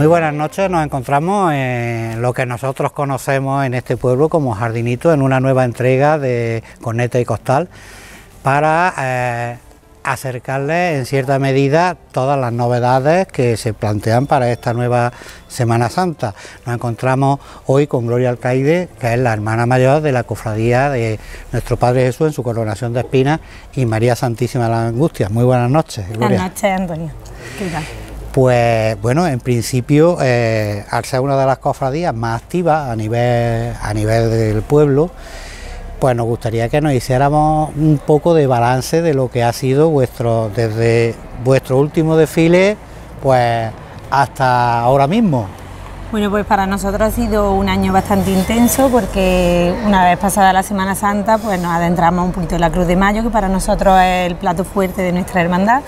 Muy buenas noches, nos encontramos en lo que nosotros conocemos en este pueblo como Jardinito, en una nueva entrega de Corneta y Costal, para eh, acercarles en cierta medida todas las novedades que se plantean para esta nueva Semana Santa. Nos encontramos hoy con Gloria Alcaide, que es la hermana mayor de la cofradía de nuestro Padre Jesús en su coronación de espinas, y María Santísima de la Angustia. Muy buenas noches. Buenas noches, Antonio. Pues bueno, en principio, eh, al ser una de las cofradías más activas a nivel, a nivel del pueblo, pues nos gustaría que nos hiciéramos un poco de balance de lo que ha sido vuestro, desde vuestro último desfile, pues hasta ahora mismo. Bueno, pues para nosotros ha sido un año bastante intenso porque una vez pasada la Semana Santa, pues nos adentramos un poquito en la Cruz de Mayo, que para nosotros es el plato fuerte de nuestra hermandad,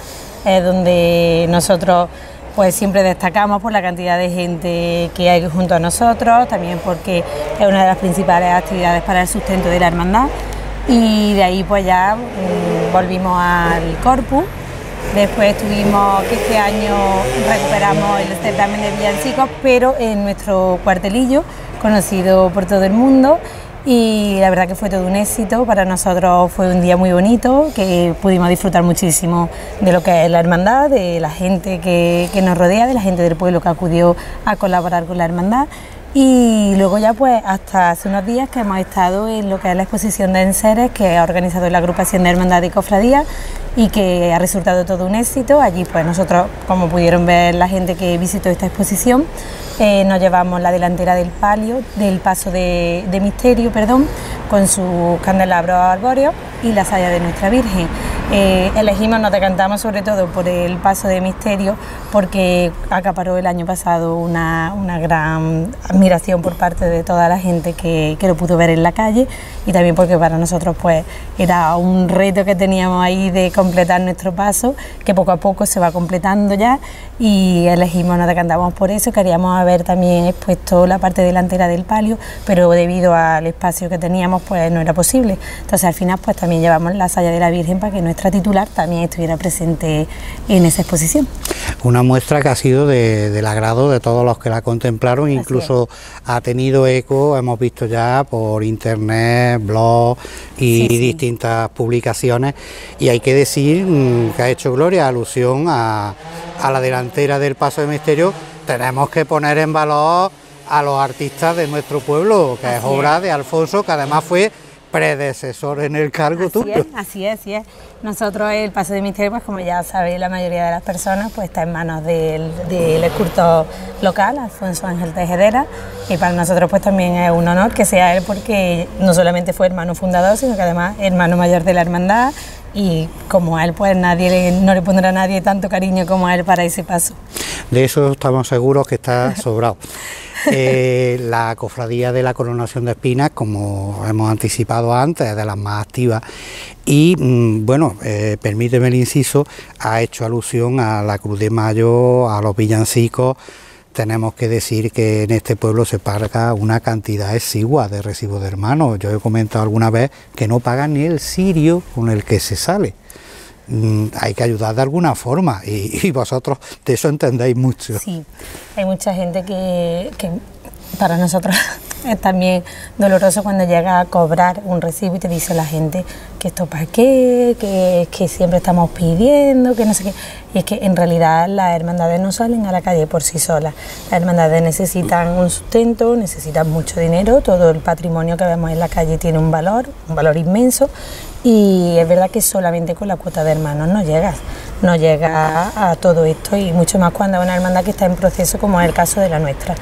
es donde nosotros pues siempre destacamos por la cantidad de gente que hay junto a nosotros, también porque es una de las principales actividades para el sustento de la hermandad y de ahí pues ya mm, volvimos al corpus. Después tuvimos que este año recuperamos el certamen de villancicos, pero en nuestro cuartelillo, conocido por todo el mundo, y la verdad que fue todo un éxito, para nosotros fue un día muy bonito, que pudimos disfrutar muchísimo de lo que es la hermandad, de la gente que, que nos rodea, de la gente del pueblo que acudió a colaborar con la hermandad. Y luego ya pues hasta hace unos días que hemos estado en lo que es la exposición de enseres que ha organizado la agrupación de Hermandad y Cofradía y que ha resultado todo un éxito. Allí pues nosotros, como pudieron ver la gente que visitó esta exposición, eh, nos llevamos la delantera del palio, del paso de, de misterio, perdón, con sus candelabros arbóreos y la saya de nuestra Virgen. Eh, elegimos, nos decantamos sobre todo por el paso de misterio porque acaparó el año pasado una, gran admiración por parte de toda la gente que, que, lo pudo ver en la calle y también porque para nosotros pues era un reto que teníamos ahí de completar nuestro paso que poco a poco se va completando ya y elegimos, nos decantamos por eso, queríamos haber también expuesto la parte delantera del palio pero debido al espacio que teníamos pues no era posible. Entonces al final pues también llevamos la saya de la Virgen para que nuestra titular también estuviera presente en esa exposición. Una muestra que ha sido del agrado de todos los que la contemplaron, incluso ha tenido eco, hemos visto ya por internet, blog y distintas publicaciones, y hay que decir mm, que ha hecho Gloria alusión a, la delantera del Paso de Misterio, tenemos que poner en valor a los artistas de nuestro pueblo, que es obra de Alfonso, que además fue predecesor en el cargo así tuyo. Es, así es, así es. Nosotros el paso de misterio, pues como ya sabéis la mayoría de las personas, pues está en manos del, del escultor local, Alfonso Ángel Tejedera, y para nosotros pues también es un honor que sea él porque no solamente fue hermano fundador, sino que además hermano mayor de la hermandad y como a él pues nadie no le pondrá a nadie tanto cariño como a él para ese paso. De eso estamos seguros que está sobrado. Eh, la cofradía de la coronación de espinas, como hemos anticipado antes, es de las más activas y mm, bueno, eh, permíteme el inciso, ha hecho alusión a la Cruz de Mayo, a los villancicos. Tenemos que decir que en este pueblo se paga una cantidad exigua de recibos de hermanos. Yo he comentado alguna vez que no pagan ni el sirio con el que se sale. Mm, hay que ayudar de alguna forma y, vosotros de eso entendéis mucho. Sí, hay mucha gente que, que para nosotros es también doloroso cuando llega a cobrar un recibo y te dice la gente que esto para qué, que, que siempre estamos pidiendo, que no sé qué. Y es que en realidad las hermandades no salen a la calle por sí solas. Las hermandades necesitan un sustento, necesitan mucho dinero, todo el patrimonio que vemos en la calle tiene un valor, un valor inmenso. Y es verdad que solamente con la cuota de hermanos no llegas, no llega a, todo esto y mucho más cuando es una hermandad que está en proceso como es el caso de la nuestra.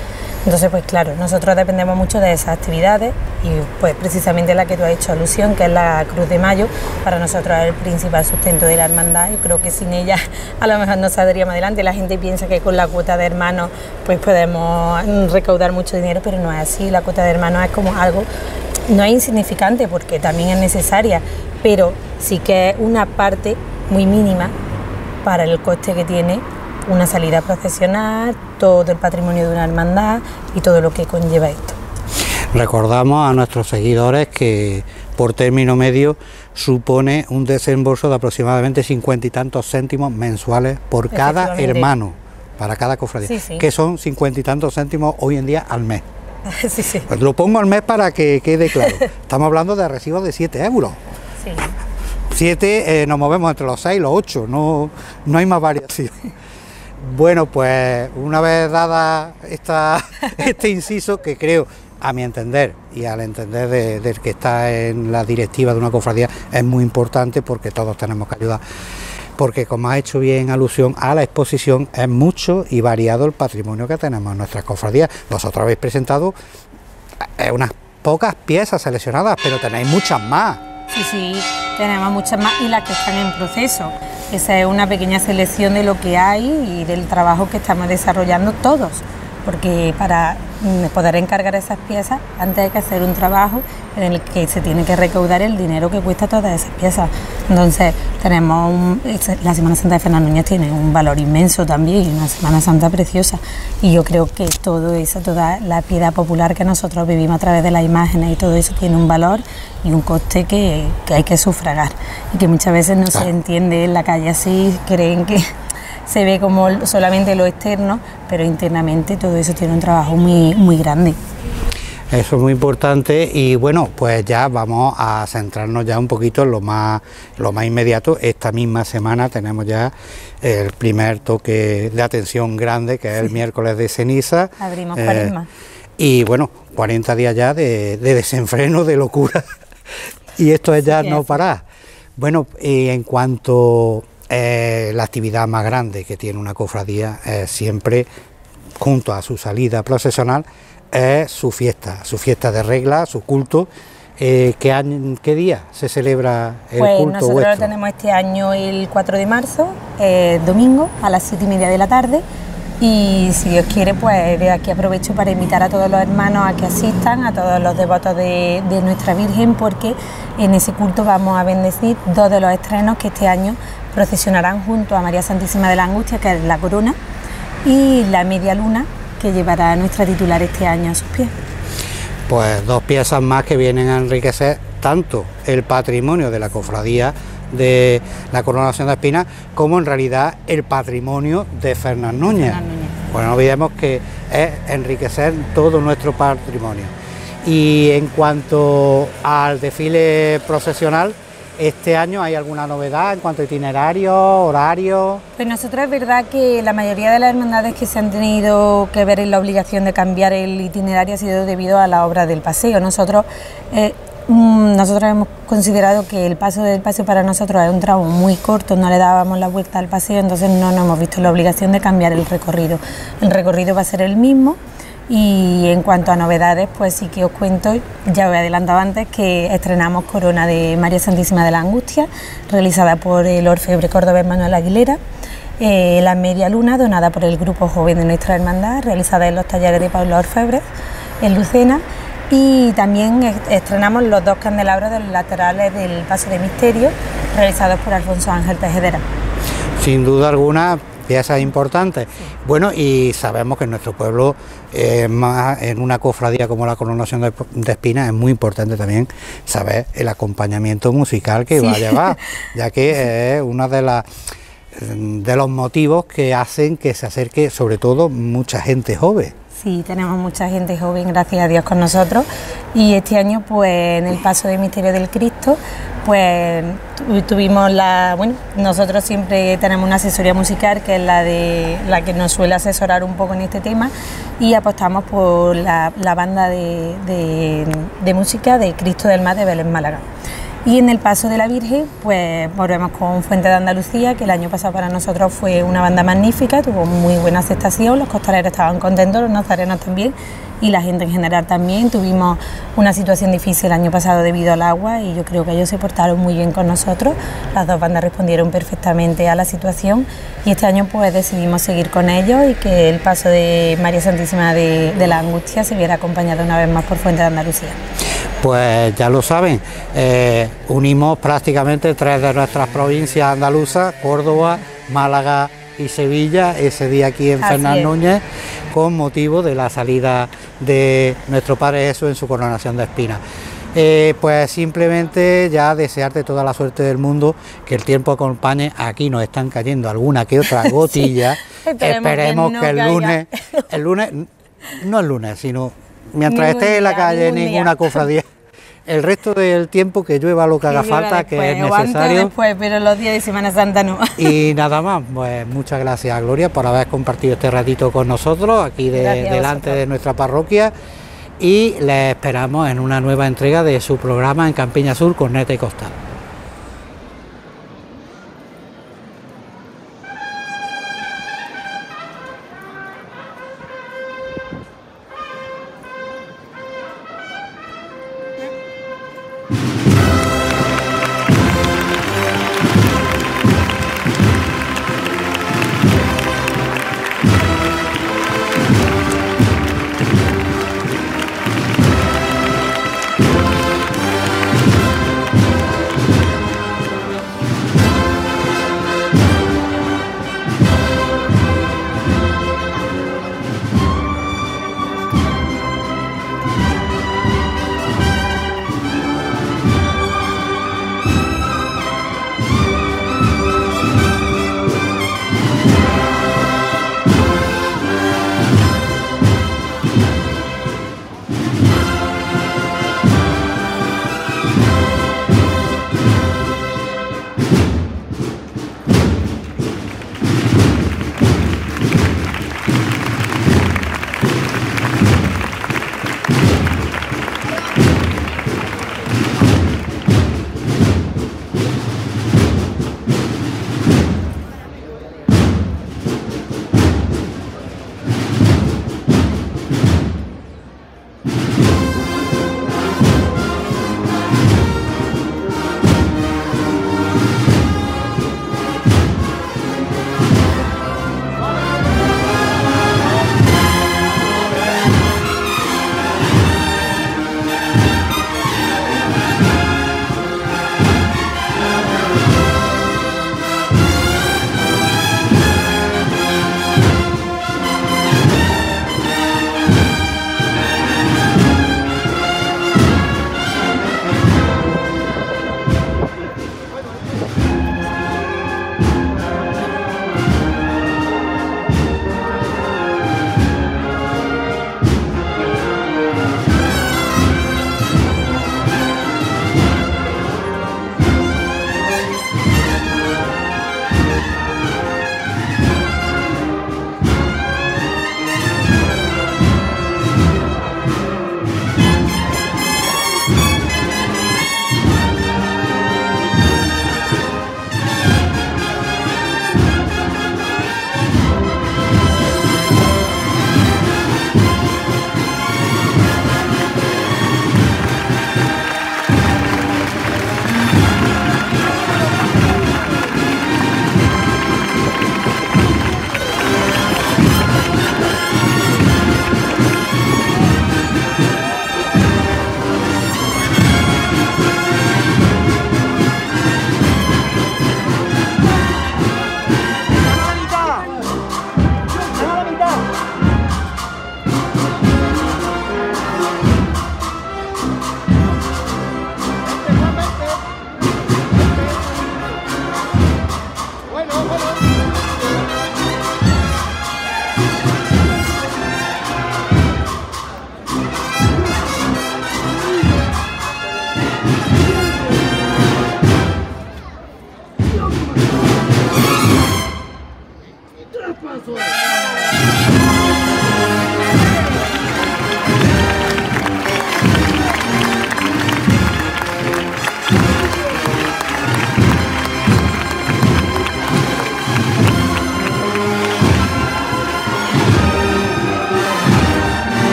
Entonces, pues claro, nosotros dependemos mucho de esas actividades y pues precisamente la que tú has hecho alusión, que es la Cruz de Mayo, para nosotros es el principal sustento de la hermandad. Yo creo que sin ella a lo mejor no saldríamos adelante. La gente piensa que con la cuota de hermanos pues podemos recaudar mucho dinero, pero no es así. La cuota de hermanos es como algo no es insignificante porque también es necesaria, pero sí que es una parte muy mínima para el coste que tiene una salida procesional, todo el patrimonio de una hermandad y todo lo que conlleva esto. Recordamos a nuestros seguidores que por término medio supone un desembolso de aproximadamente cincuenta y tantos céntimos mensuales por cada hermano, para cada cofradía, que son cincuenta y tantos céntimos hoy en día al mes. Pues lo pongo al mes para que quede claro. Estamos hablando de recibos de 7 euros. Sí. 7 eh, nos movemos entre los 6 y los 8, no, no hay más variación. Bueno, pues una vez dada esta, este inciso, que creo a mi entender y al entender del que está en la directiva de una cofradía es muy importante porque todos tenemos que ayudar. Porque como ha hecho bien alusión a la exposición, es mucho y variado el patrimonio que tenemos en nuestras cofradías. Vosotros habéis presentado eh, unas pocas piezas seleccionadas, pero tenéis muchas más. Sí, sí, tenemos muchas más y las que están en proceso. Esa es una pequeña selección de lo que hay y del trabajo que estamos desarrollando todos porque para mm, poder encargar esas piezas antes hay que hacer un trabajo en el que se tiene que recaudar el dinero que cuesta todas esas piezas. Entonces tenemos la Semana Santa de Fernando Núñez tiene un valor inmenso también una Semana Santa preciosa. Y yo creo que todo eso, toda la piedad popular que nosotros vivimos a través de las imágenes y todo eso tiene un valor y un coste que, que hay que sufragar. Y que muchas veces no se entiende en la calle así, creen que se ve como solamente lo externo, pero internamente todo eso tiene un trabajo muy, muy grande. Eso es muy importante y bueno, pues ya vamos a centrarnos ya un poquito en lo más, lo más inmediato. Esta misma semana tenemos ya el primer toque de atención grande, que es el miércoles de ceniza. Abrimos eh, Y bueno, 40 días ya de, desenfreno, de locura. y esto es ya no parar. Bueno, en cuanto eh, la actividad más grande que tiene una cofradía es siempre, junto a su salida procesional, es su fiesta, su fiesta de regla, su culto. Eh, ¿qué, día se celebra el pues culto nosotros lo tenemos este año el 4 de marzo, eh, domingo, a las 7 y media de la tarde. Y si Dios quiere, pues aquí aprovecho para invitar a todos los hermanos a que asistan, a todos los devotos de, de, nuestra Virgen, porque en ese culto vamos a bendecir dos de los estrenos que este año procesionarán junto a María Santísima de la Angustia, que es la corona, y la media luna, que llevará a nuestra titular este año a sus pies. Pues dos piezas más que vienen a enriquecer tanto el patrimonio de la cofradía de la coronación de espinas como en realidad el patrimonio de Fernán Núñez. Bueno, no olvidemos que es enriquecer todo nuestro patrimonio. Y en cuanto al desfile procesional, ¿Este año hay alguna novedad en cuanto a itinerario, horario? Pues nosotros es verdad que la mayoría de las hermandades que se han tenido que ver en la obligación de cambiar el itinerario ha sido debido a la obra del paseo. Nosotros, eh, mm, nosotros hemos considerado que el paso del paseo para nosotros es un tramo muy corto, no le dábamos la vuelta al paseo, entonces no nos hemos visto la obligación de cambiar el recorrido. El recorrido va a ser el mismo y en cuanto a novedades, pues sí que os cuento, ya os he adelantado antes, que estrenamos Corona de María Santísima de la Angustia, realizada por el orfebre cordobés Manuel Aguilera. Eh, la Media Luna, donada por el Grupo Joven de Nuestra Hermandad, realizada en los talleres de Pablo Orfebre, en Lucena. Y también estrenamos los dos candelabros de los laterales del Paso de Misterio, realizados por Alfonso Ángel Tejedera. Sin duda alguna, piezas importantes. Bueno, y sabemos que en nuestro pueblo, eh, más en una cofradía como la coronación de, Espinas, es muy importante también saber el acompañamiento musical que va a llevar, ya que es una de las de los motivos que hacen que se acerque sobre todo mucha gente joven. Sí, tenemos mucha gente joven, gracias a Dios, con nosotros. Y este año, pues en el paso del Misterio del Cristo, pues tuvimos la. Bueno, nosotros siempre tenemos una asesoría musical que es la de la que nos suele asesorar un poco en este tema y apostamos por la, banda de, de música de Cristo del Mar de Belén Málaga. Y en el Paso de la Virgen, pues volvemos con Fuente de Andalucía, que el año pasado para nosotros fue una banda magnífica, tuvo muy buena aceptación, los costaleros estaban contentos, los nazarenos también, y la gente en general también. Tuvimos una situación difícil el año pasado debido al agua y yo creo que ellos se portaron muy bien con nosotros. Las dos bandas respondieron perfectamente a la situación y este año pues decidimos seguir con ellos y que el paso de María Santísima de, de la Angustia se viera acompañado una vez más por Fuente de Andalucía. Pues ya lo saben, eh, unimos prácticamente tres de nuestras provincias andaluzas, Córdoba, Málaga y Sevilla, ese día aquí en Fernán Núñez, con motivo de la salida de nuestro Padre Jesús en su coronación de espinas. Eh, pues simplemente ya desearte toda la suerte del mundo, que el tiempo acompañe. Aquí nos están cayendo alguna que otra gotilla. Esperemos, que, el lunes, el lunes, no el lunes, sino mientras esté en la calle ninguna cofradía. El resto del tiempo que llueva lo que, haga falta, que es necesario. después, pero los días de Semana Santa no. Y nada más, pues muchas gracias Gloria por haber compartido este ratito con nosotros aquí delante de nuestra parroquia y les esperamos en una nueva entrega de su programa en Campiña Sur, Corneta y Costal.